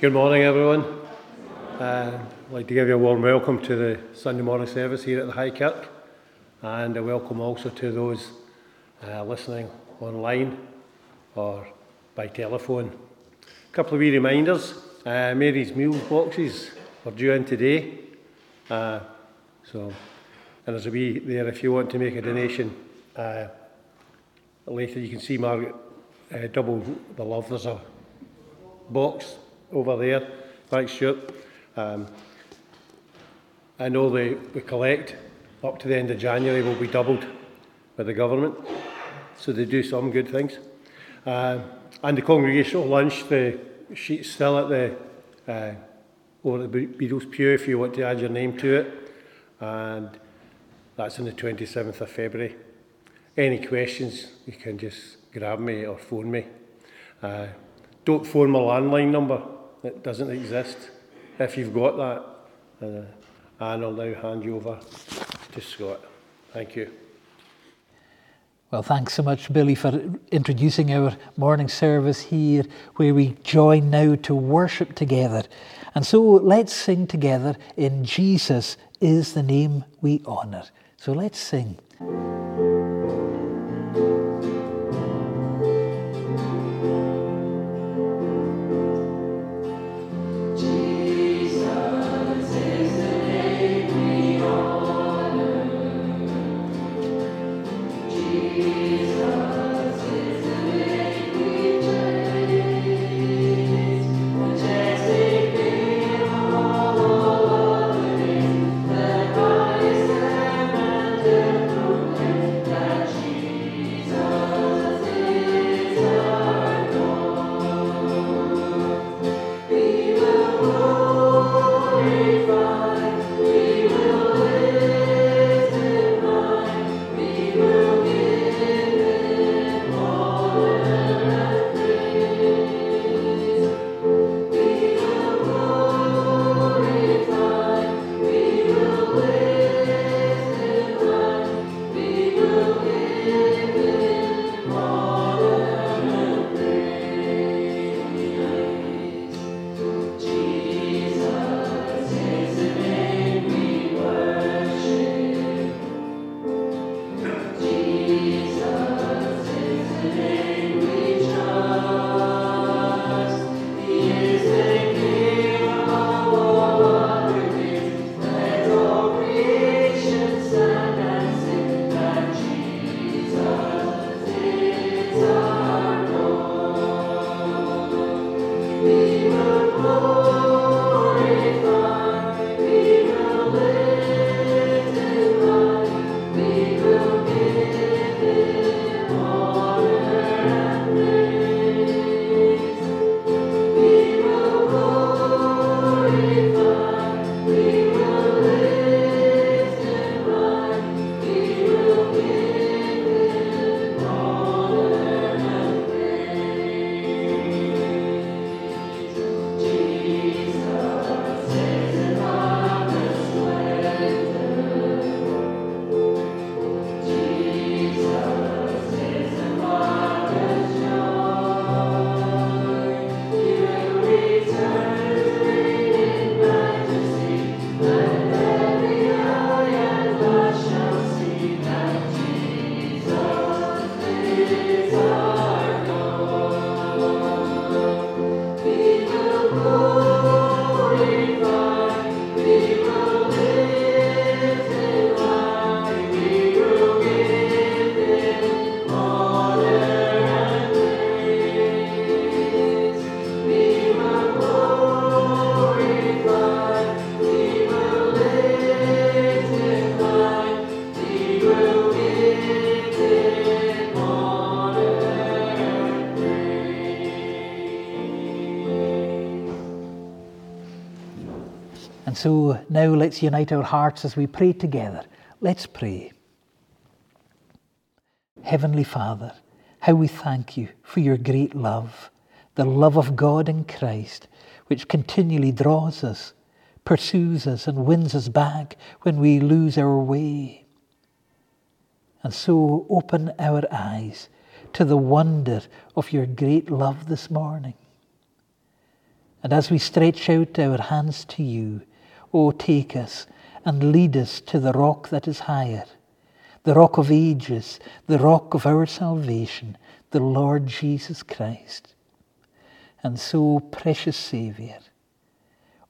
Good morning, everyone. Uh, I'd like to give you a warm welcome to the Sunday morning service here at the High Kirk, and a welcome also to those uh, listening online or by telephone. A couple of wee reminders uh, Mary's Meals boxes are due in today, uh, so and there's a wee there if you want to make a donation. Uh, later, you can see Margaret uh, double the love. There's a box over there. Thanks, Stuart. Um, I know the, the collect up to the end of January will be doubled by the government, so they do some good things. Uh, and the congregational lunch, the sheet's still at the uh, over the Beadle's pew if you want to add your name to it, and that's on the 27th of February. Any questions, you can just grab me or phone me. Uh, don't phone my landline number, it doesn't exist. If you've got that, uh, and I'll now hand you over to Scott. Thank you. Well, thanks so much, Billy, for introducing our morning service here, where we join now to worship together. And so let's sing together in Jesus is the name we honour. So let's sing. Now let's unite our hearts as we pray together. Let's pray. Heavenly Father, how we thank you for your great love, the love of God in Christ, which continually draws us, pursues us, and wins us back when we lose our way. And so open our eyes to the wonder of your great love this morning And as we stretch out our hands to you, O take us and lead us to the rock that is higher, the rock of ages, the rock of our salvation, the Lord Jesus Christ. And so, precious Saviour,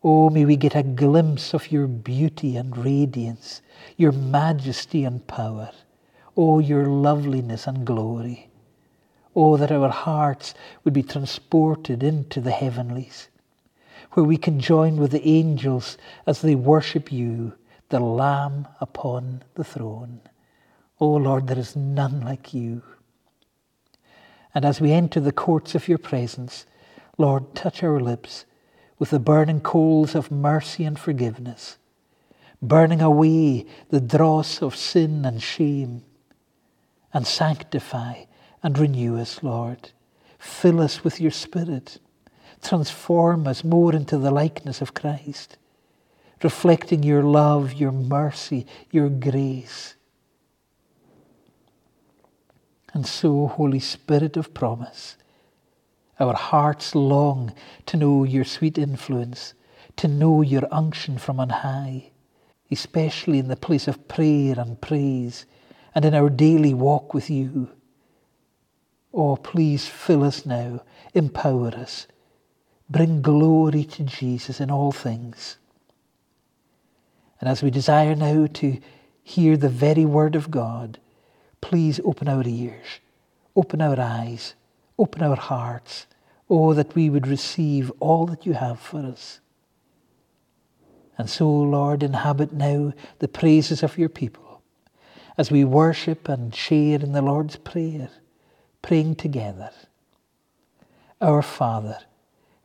oh, may we get a glimpse of your beauty and radiance, your majesty and power, oh, your loveliness and glory. Oh, that our hearts would be transported into the heavenlies, where we can join with the angels as they worship you, the Lamb upon the throne. Oh Lord, there is none like you. And as we enter the courts of your presence, Lord, touch our lips with the burning coals of mercy and forgiveness, burning away the dross of sin and shame, and sanctify and renew us, Lord. Fill us with your Spirit. Transform us more into the likeness of Christ, reflecting your love, your mercy, your grace. And so, Holy Spirit of promise, our hearts long to know your sweet influence, to know your unction from on high, especially in the place of prayer and praise and in our daily walk with you. Oh, please fill us now, empower us, bring glory to Jesus in all things. And as we desire now to hear the very word of God, please open our ears, open our eyes, open our hearts, oh, that we would receive all that you have for us. And so, Lord, inhabit now the praises of your people as we worship and share in the Lord's Prayer praying together. Our Father,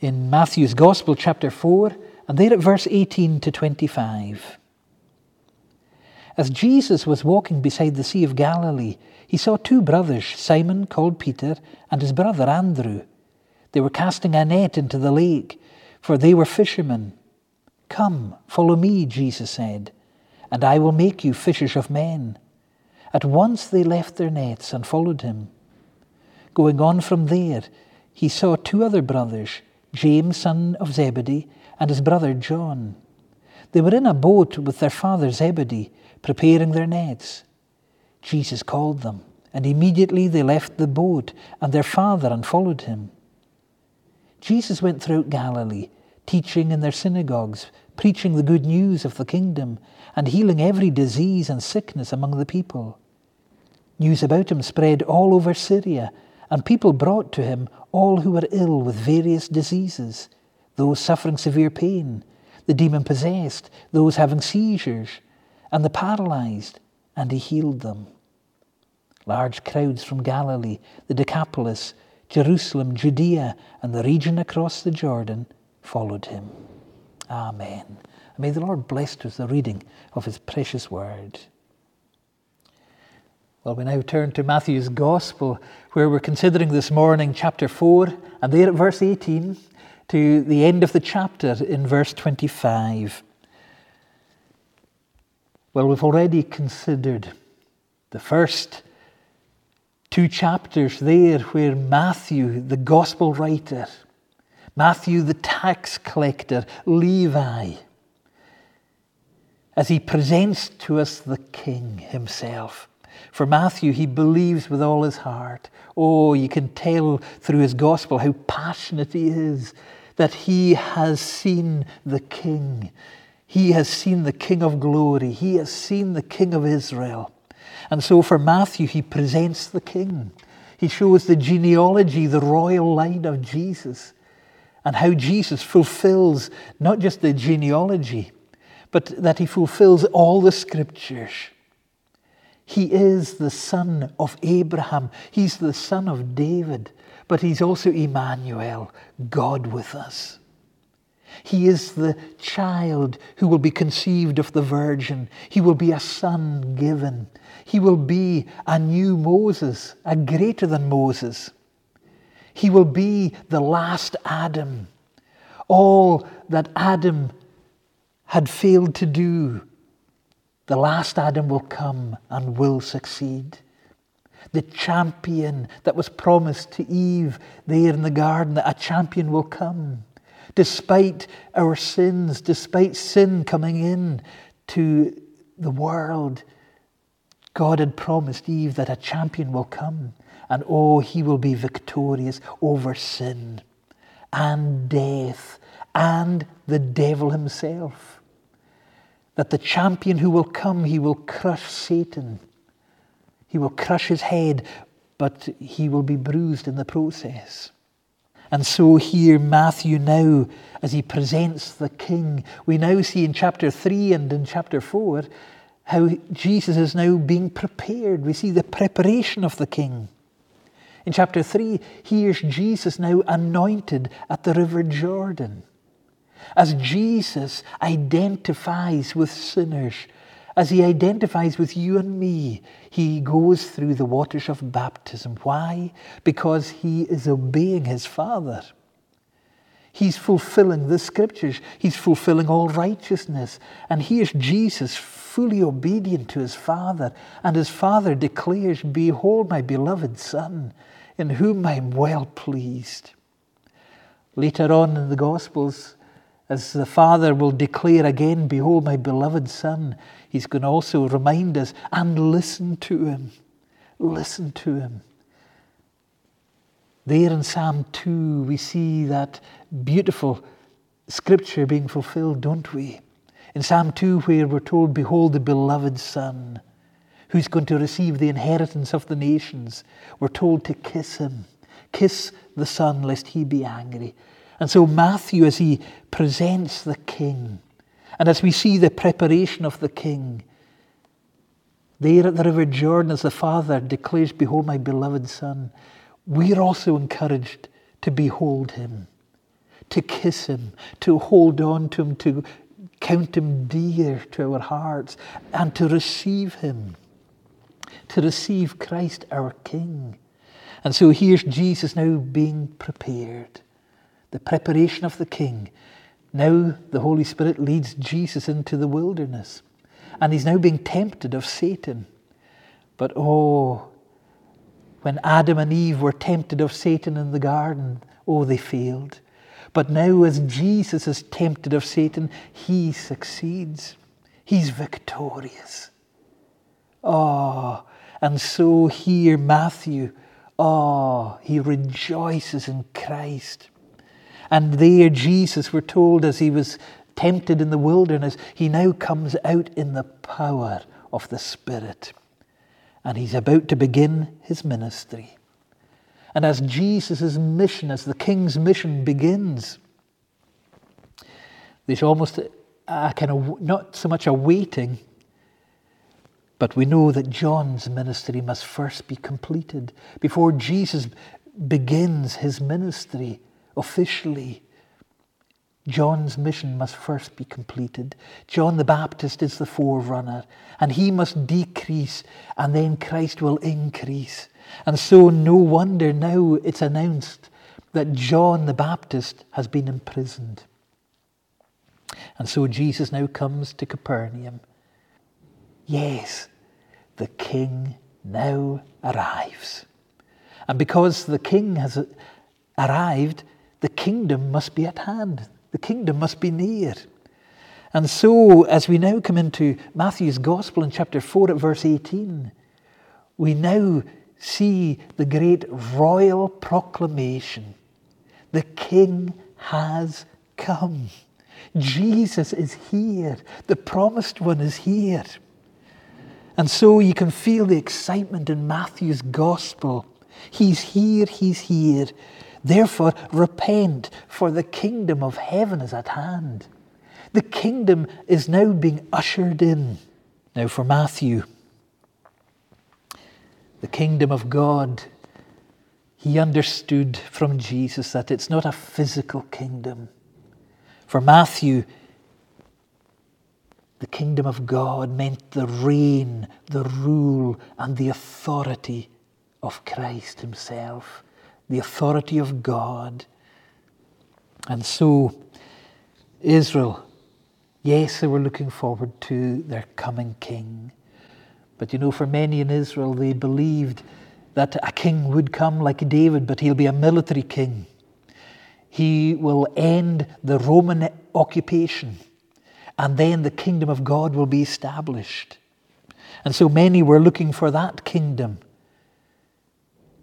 in Matthew's Gospel, chapter 4, and there at verse 18 to 25. As Jesus was walking beside the Sea of Galilee, he saw two brothers, Simon, called Peter, and his brother Andrew. They were casting a net into the lake, for they were fishermen. Come, follow me, Jesus said, and I will make you fishers of men. At once they left their nets and followed him. Going on from there, he saw two other brothers, James, son of Zebedee, and his brother John. They were in a boat with their father Zebedee, preparing their nets. Jesus called them, and immediately they left the boat and their father and followed him. Jesus went throughout Galilee, teaching in their synagogues, preaching the good news of the kingdom, and healing every disease and sickness among the people. News about him spread all over Syria and people brought to him all who were ill with various diseases, those suffering severe pain, the demon possessed, those having seizures, and the paralyzed, and he healed them. Large crowds from Galilee, the Decapolis, Jerusalem, Judea, and the region across the Jordan followed him. Amen. May the Lord bless us with the reading of his precious word. Well, we now turn to Matthew's Gospel, where we're considering this morning chapter 4, and there at verse 18 to the end of the chapter in verse 25. Well, we've already considered the first two chapters there where Matthew, the Gospel writer, Matthew, the tax collector, Levi, as he presents to us the King himself for Matthew, he believes with all his heart. Oh, you can tell through his gospel how passionate he is that he has seen the King. He has seen the King of glory. He has seen the King of Israel. And so for Matthew, he presents the King. He shows the genealogy, the royal line of Jesus, and how Jesus fulfills not just the genealogy, but that he fulfills all the scriptures. He is the son of Abraham. He's the son of David. But he's also Emmanuel, God with us. He is the child who will be conceived of the Virgin. He will be a son given. He will be a new Moses, a greater than Moses. He will be the last Adam. All that Adam had failed to do, the last Adam will come and will succeed. The champion that was promised to Eve there in the garden, that a champion will come. Despite our sins, despite sin coming in to the world, God had promised Eve that a champion will come, and oh, he will be victorious over sin and death and the devil himself. That the champion who will come, he will crush Satan. He will crush his head, but he will be bruised in the process. And so here, Matthew now, as he presents the king, we now see in chapter 3 and in chapter 4 how Jesus is now being prepared. We see the preparation of the king. In chapter 3, here's Jesus now anointed at the river Jordan. As Jesus identifies with sinners, as he identifies with you and me, he goes through the waters of baptism. Why? Because he is obeying his Father. He's fulfilling the scriptures. He's fulfilling all righteousness. And here's Jesus fully obedient to his Father. And his Father declares, Behold, my beloved Son, in whom I am well pleased. Later on in the Gospels, as the Father will declare again, Behold, my beloved Son, He's going to also remind us and listen to Him. Listen to Him. There in Psalm 2, we see that beautiful scripture being fulfilled, don't we? In Psalm 2, where we're told, Behold the beloved Son, who's going to receive the inheritance of the nations, we're told to kiss him. Kiss the Son, lest he be angry. And so, Matthew, as he presents the King, and as we see the preparation of the king, there at the River Jordan, as the Father declares, Behold, my beloved Son, we're also encouraged to behold him, to kiss him, to hold on to him, to count him dear to our hearts, and to receive him, to receive Christ our King. And so here's Jesus now being prepared, the preparation of the King now the Holy Spirit leads Jesus into the wilderness. And he's now being tempted of Satan. But oh, when Adam and Eve were tempted of Satan in the garden, oh, they failed. But now, as Jesus is tempted of Satan, he succeeds. He's victorious. Oh, and so here, Matthew, oh, he rejoices in Christ. And there, Jesus, we're told, as he was tempted in the wilderness, he now comes out in the power of the Spirit. And he's about to begin his ministry. And as Jesus' mission, as the King's mission begins, there's almost a, kind of not so much a waiting, but we know that John's ministry must first be completed. Before Jesus begins his ministry, officially. John's mission must first be completed. John the Baptist is the forerunner, and he must decrease, and then Christ will increase. And so, no wonder now it's announced that John the Baptist has been imprisoned. And so, Jesus now comes to Capernaum. Yes, the king now arrives. And because the king has arrived, the kingdom must be at hand. The kingdom must be near. And so, as we now come into Matthew's Gospel in chapter 4 at verse 18, we now see the great royal proclamation the King has come. Jesus is here. The promised one is here. And so you can feel the excitement in Matthew's Gospel. He's here, he's here. Therefore, repent, for the kingdom of heaven is at hand. The kingdom is now being ushered in. Now, for Matthew, the kingdom of God, he understood from Jesus that it's not a physical kingdom, For Matthew, the kingdom of God meant the reign, the rule, and the authority of Christ Himself, the authority of God. And so, Israel, yes, they were looking forward to their coming king. But you know, for many in Israel, they believed that a king would come like David, but he'll be a military king. He will end the Roman occupation, and then the kingdom of God will be established. And so many were looking for that kingdom.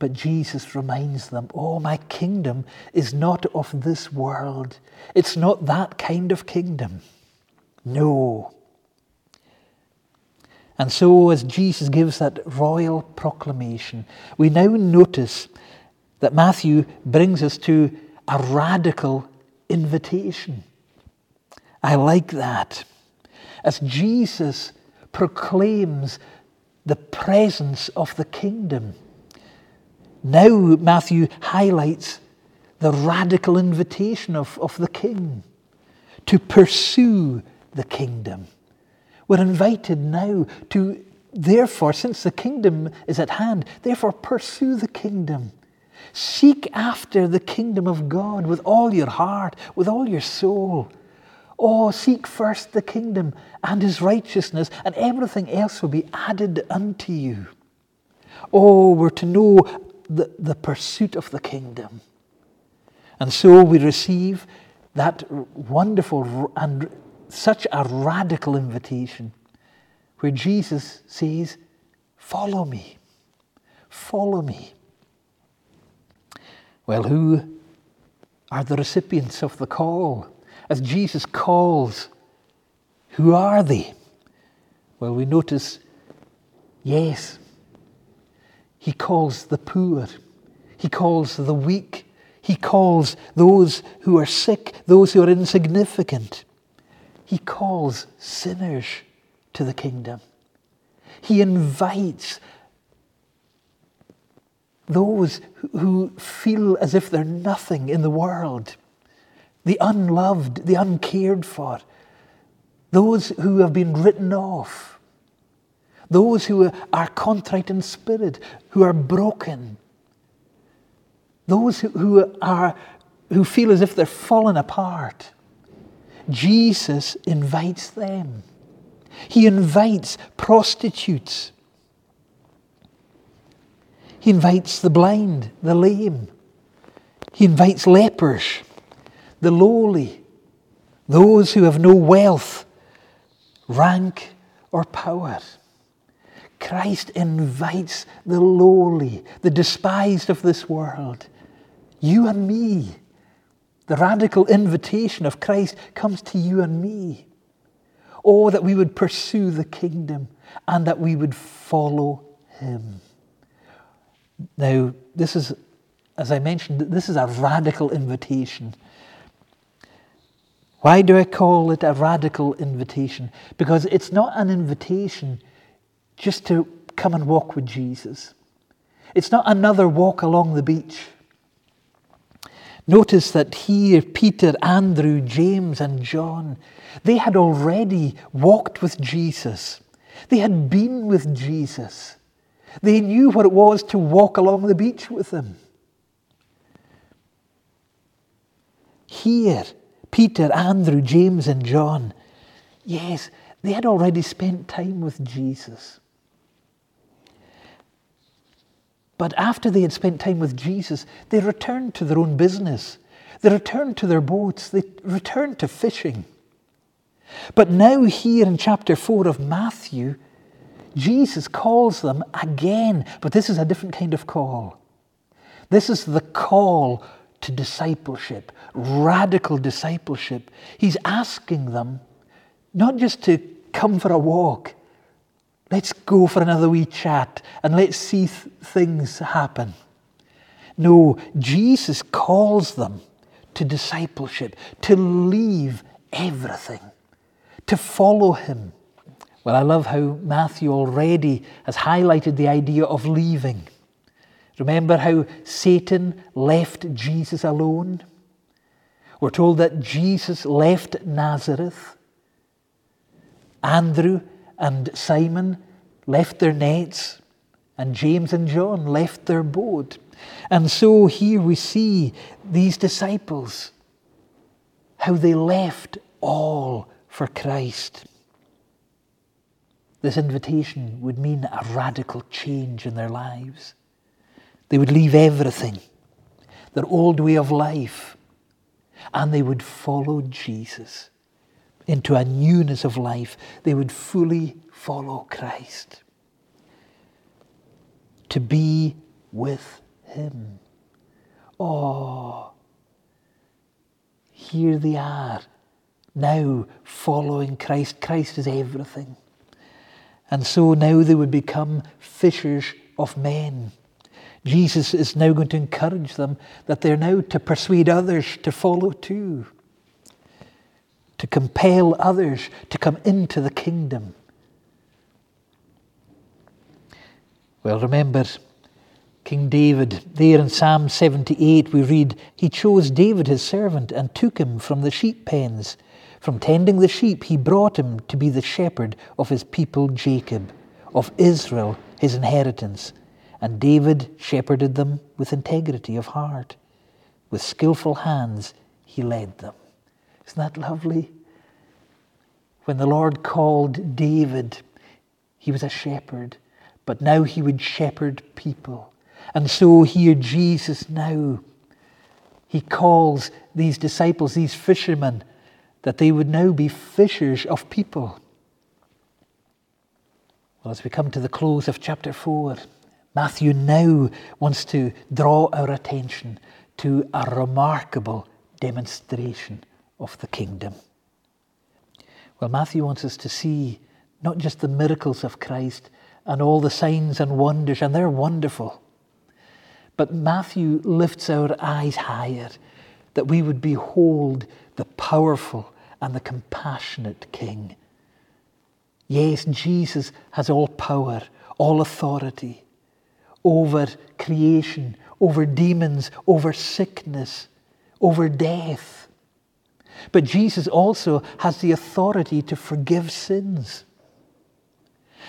But Jesus reminds them, Oh, my kingdom is not of this world. It's not that kind of kingdom. No. And so, as Jesus gives that royal proclamation, we now notice that Matthew brings us to a radical invitation. I like that. As Jesus proclaims the presence of the kingdom, now Matthew highlights the radical invitation of, of the king to pursue the kingdom. We're invited now to, therefore, since the kingdom is at hand, therefore pursue the kingdom. Seek after the kingdom of God with all your heart, with all your soul. Oh, seek first the kingdom and his righteousness, and everything else will be added unto you. Oh, we're to know the, the pursuit of the kingdom. And so we receive that wonderful and such a radical invitation where Jesus says, Follow me, follow me. Well, who are the recipients of the call? As Jesus calls, who are they? Well, we notice, yes, he calls the poor, he calls the weak, he calls those who are sick, those who are insignificant. He calls sinners to the kingdom. He invites those who feel as if they're nothing in the world, the unloved, the uncared for, those who have been written off, those who are contrite in spirit, who are broken, those who, are, who feel as if they're falling apart. Jesus invites them. He invites prostitutes. He invites the blind, the lame. He invites lepers, the lowly, those who have no wealth, rank, or power. Christ invites the lowly, the despised of this world, you and me. The radical invitation of Christ comes to you and me. Oh, that we would pursue the kingdom and that we would follow him. Now, this is, as I mentioned, this is a radical invitation. Why do I call it a radical invitation? Because it's not an invitation just to come and walk with Jesus. It's not another walk along the beach. Notice that here Peter, Andrew, James, and John, they had already walked with Jesus. They had been with Jesus. They knew what it was to walk along the beach with him. Here, Peter, Andrew, James, and John, yes, they had already spent time with Jesus. But after they had spent time with Jesus, they returned to their own business. They returned to their boats. They returned to fishing. But now, here in chapter 4 of Matthew, Jesus calls them again, but this is a different kind of call. This is the call to discipleship, radical discipleship. He's asking them not just to come for a walk, let's go for another wee chat and let's see th- things happen. No, Jesus calls them to discipleship, to leave everything, to follow him. Well, I love how Matthew already has highlighted the idea of leaving. Remember how Satan left Jesus alone? We're told that Jesus left Nazareth. Andrew and Simon left their nets, and James and John left their boat. And so here we see these disciples, how they left all for Christ. This invitation would mean a radical change in their lives. They would leave everything, their old way of life, and they would follow Jesus into a newness of life. They would fully follow Christ. To be with Him. Oh, here they are now following Christ. Christ is everything. And so now they would become fishers of men. Jesus is now going to encourage them that they're now to persuade others to follow too, to compel others to come into the kingdom. Well, remember King David, there in Psalm 78, we read, He chose David his servant and took him from the sheep pens. From tending the sheep, he brought him to be the shepherd of his people Jacob, of Israel his inheritance. And David shepherded them with integrity of heart. With skillful hands, he led them. Isn't that lovely? When the Lord called David, he was a shepherd, but now he would shepherd people. And so here, Jesus now, he calls these disciples, these fishermen, that they would now be fishers of people. Well, as we come to the close of chapter 4, Matthew now wants to draw our attention to a remarkable demonstration of the kingdom. Well, Matthew wants us to see not just the miracles of Christ and all the signs and wonders, and they're wonderful, but Matthew lifts our eyes higher that we would behold the powerful and the compassionate King. Yes, Jesus has all power, all authority over creation, over demons, over sickness, over death. But Jesus also has the authority to forgive sins.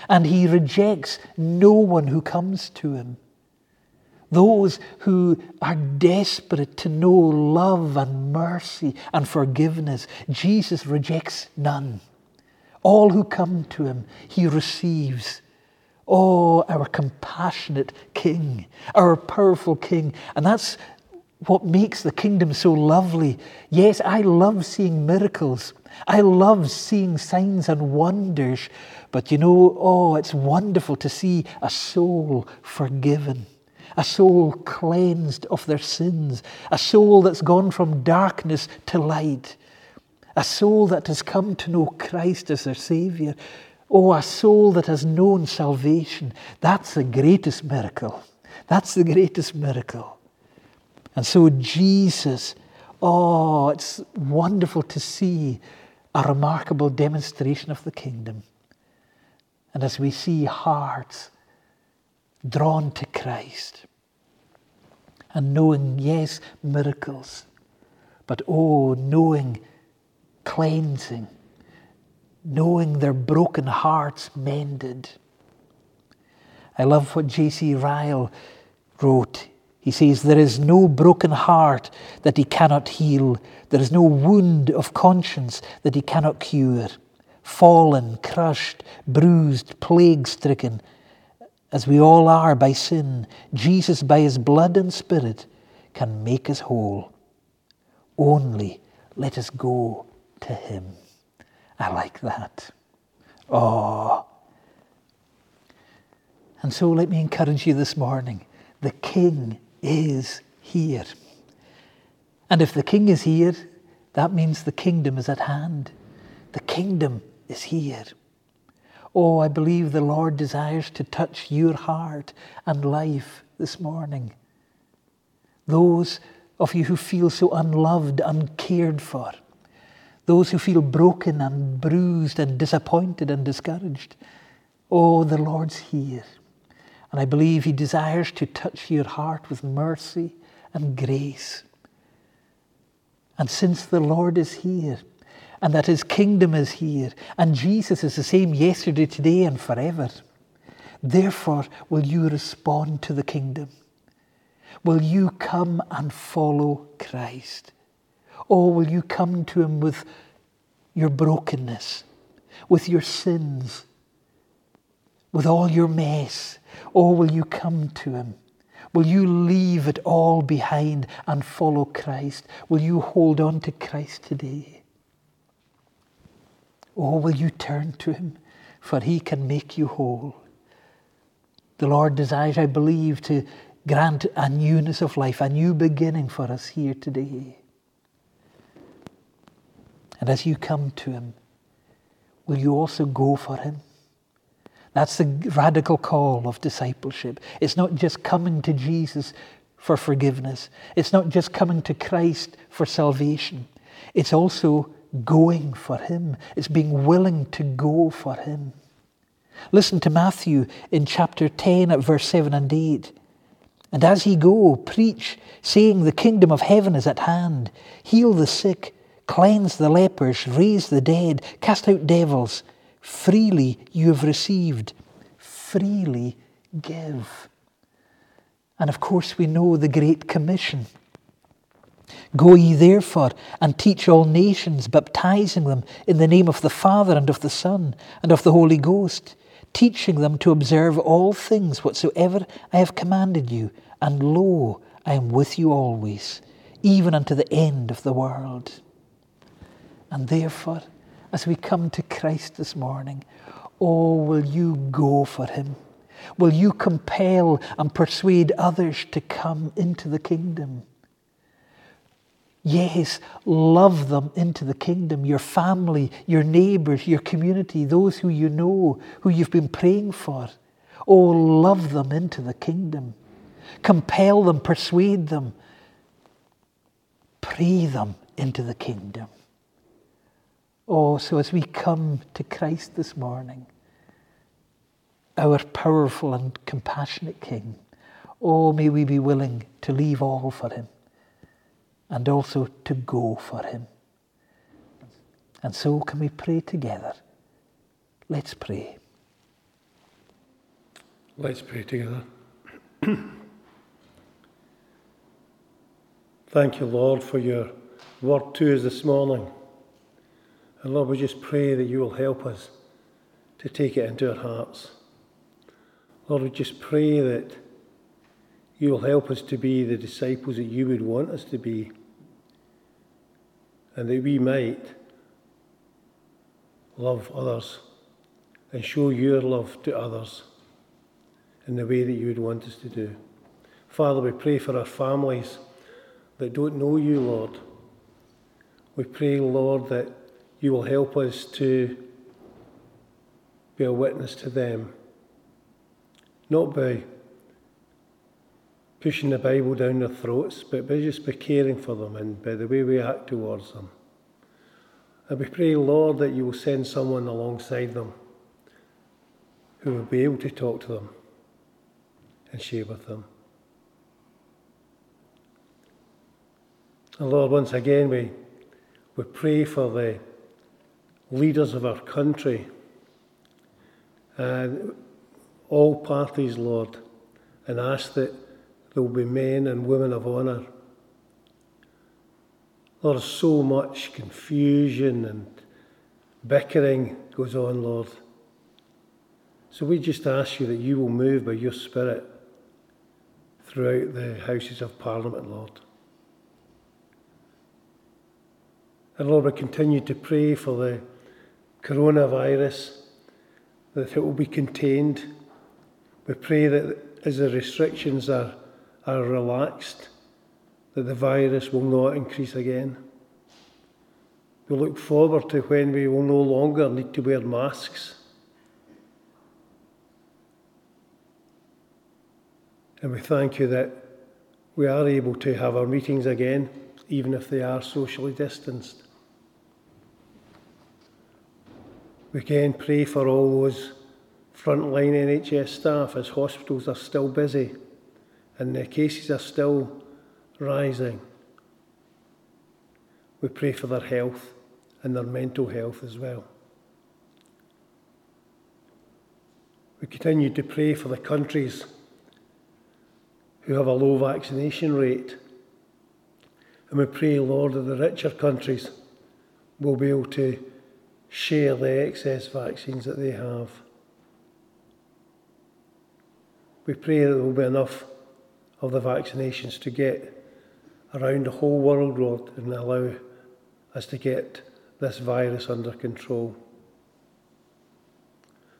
And he rejects no one who comes to him. Those who are desperate to know love and mercy and forgiveness, Jesus rejects none. All who come to him, he receives Oh, our compassionate King, our powerful King. And that's what makes the kingdom so lovely. Yes, I love seeing miracles. I love seeing signs and wonders. But you know, oh, it's wonderful to see a soul forgiven, a soul cleansed of their sins, a soul that's gone from darkness to light, a soul that has come to know Christ as their Saviour. Oh, a soul that has known salvation. That's the greatest miracle. That's the greatest miracle. And so, Jesus, oh, it's wonderful to see a remarkable demonstration of the kingdom. And as we see hearts drawn to Christ and knowing, yes, miracles, but oh, knowing cleansing knowing their broken hearts mended. I love what J.C. Ryle wrote. He says, There is no broken heart that he cannot heal. There is no wound of conscience that he cannot cure. Fallen, crushed, bruised, plague stricken, as we all are by sin, Jesus, by his blood and spirit, can make us whole. Only let us go to him. I like that. Oh. And so let me encourage you this morning the King is here. And if the King is here, that means the kingdom is at hand. The kingdom is here. Oh, I believe the Lord desires to touch your heart and life this morning. Those of you who feel so unloved, uncared for, those who feel broken and bruised and disappointed and discouraged. Oh, the Lord's here. And I believe He desires to touch your heart with mercy and grace. And since the Lord is here, and that his kingdom is here, and Jesus is the same yesterday, today, and forever, therefore will you respond to the kingdom. Will you come and follow Christ? Or will you come to him with your brokenness, with your sins, with all your mess? Or will you come to him? Will you leave it all behind and follow Christ? Will you hold on to Christ today? Or will you turn to him? For he can make you whole. The Lord desires, I believe, to grant a newness of life, a new beginning for us here today. And as you come to Him, will you also go for Him? That's the radical call of discipleship. It's not just coming to Jesus for forgiveness, it's not just coming to Christ for salvation, it's also going for Him, it's being willing to go for Him. Listen to Matthew in chapter 10 at verse 7 and 8. And as ye go, preach, saying, The kingdom of heaven is at hand. Heal the sick, cleanse the lepers, raise the dead, cast out devils. Freely you have received, freely give. And of course, we know the Great Commission. Go ye therefore and teach all nations, baptizing them in the name of the Father and of the Son and of the Holy Ghost, teaching them to observe all things whatsoever I have commanded you. And lo, I am with you always, even unto the end of the world. And therefore, as we come to Christ this morning, oh, will you go for him? Will you compel and persuade others to come into the kingdom? Yes, love them into the kingdom, your family, your neighbours, your community, those who you know, who you've been praying for. Oh, love them into the kingdom compel them, persuade them, pray them into the kingdom. Oh, so as we come to Christ this morning, our powerful and compassionate King, oh, may we be willing to leave all for him and also to go for him. And so can we pray together? Let's pray. Let's pray together. Thank you, Lord, for your word to us this morning. And Lord, we just pray that you will help us to take it into our hearts. Lord, we just pray that you will help us to be the disciples that you would want us to be, and that we might love others and show your love to others in the way that you would want us to do. Father, we pray for our families that don't know you, Lord. We pray, Lord, that you will help us to be a witness to them, not by pushing the Bible down their throats, but by just by caring for them and by the way we act towards them. And we pray, Lord, that you will send someone alongside them who will be able to talk to them and share with them. And Lord, once again, we, we pray for the leaders of our country and all parties, Lord, and ask that there will be men and women of honour. Lord, so much confusion and bickering goes on, Lord. So we just ask you that you will move by your Spirit throughout the Houses of Parliament, Lord. And Lord, we continue to pray for the coronavirus, that it will be contained. We pray that as the restrictions are, are relaxed, that the virus will not increase again. We look forward to when we will no longer need to wear masks. And we thank you that we are able to have our meetings again, even if they are socially distanced. We can pray for all those frontline NHS staff as hospitals are still busy and the cases are still rising. we pray for their health and their mental health as well. We continue to pray for the countries who have a low vaccination rate. And we pray, Lord, that the richer countries will be able to share the excess vaccines that they have. We pray that there will be enough of the vaccinations to get around the whole world, Lord, and allow us to get this virus under control.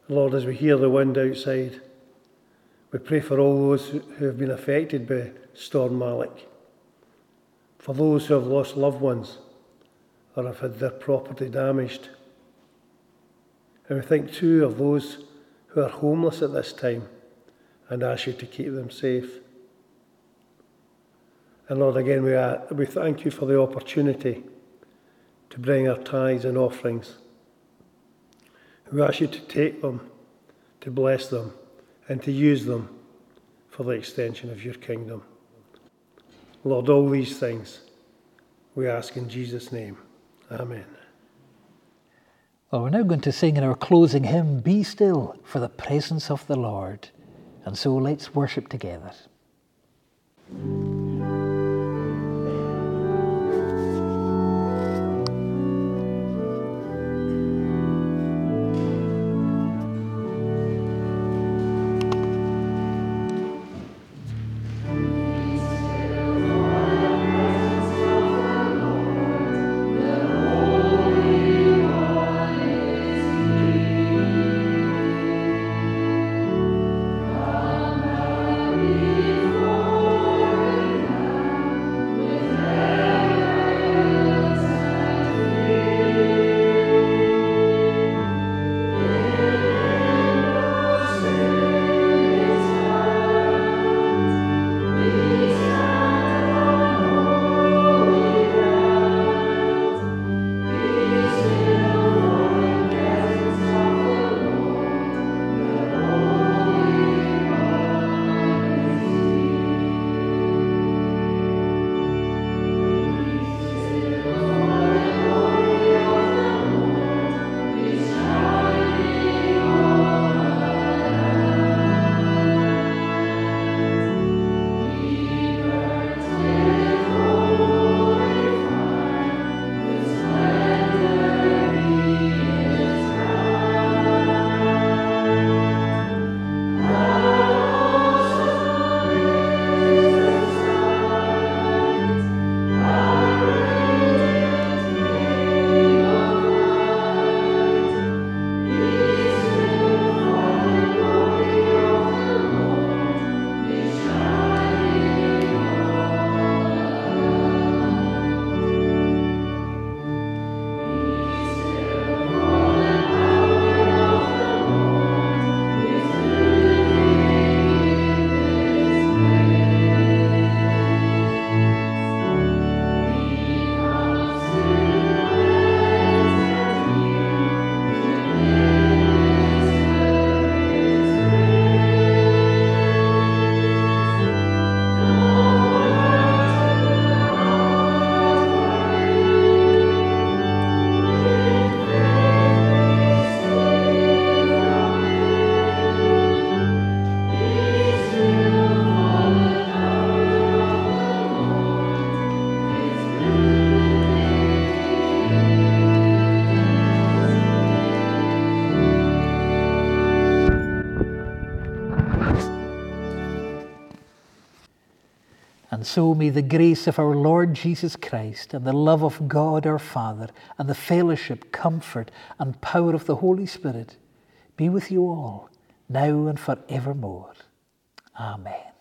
Lord, as we hear the wind outside, we pray for all those who have been affected by Storm Malik, for those who have lost loved ones or have had their property damaged. And we think too of those who are homeless at this time and ask you to keep them safe. And Lord, again, we, are, we thank you for the opportunity to bring our tithes and offerings. We ask you to take them, to bless them, and to use them for the extension of your kingdom. Lord, all these things we ask in Jesus' name. Amen. Well, we're now going to sing in our closing hymn, Be Still for the Presence of the Lord. And so let's worship together. And so may the grace of our Lord Jesus Christ and the love of God our Father and the fellowship, comfort, and power of the Holy Spirit be with you all, now and forevermore. Amen.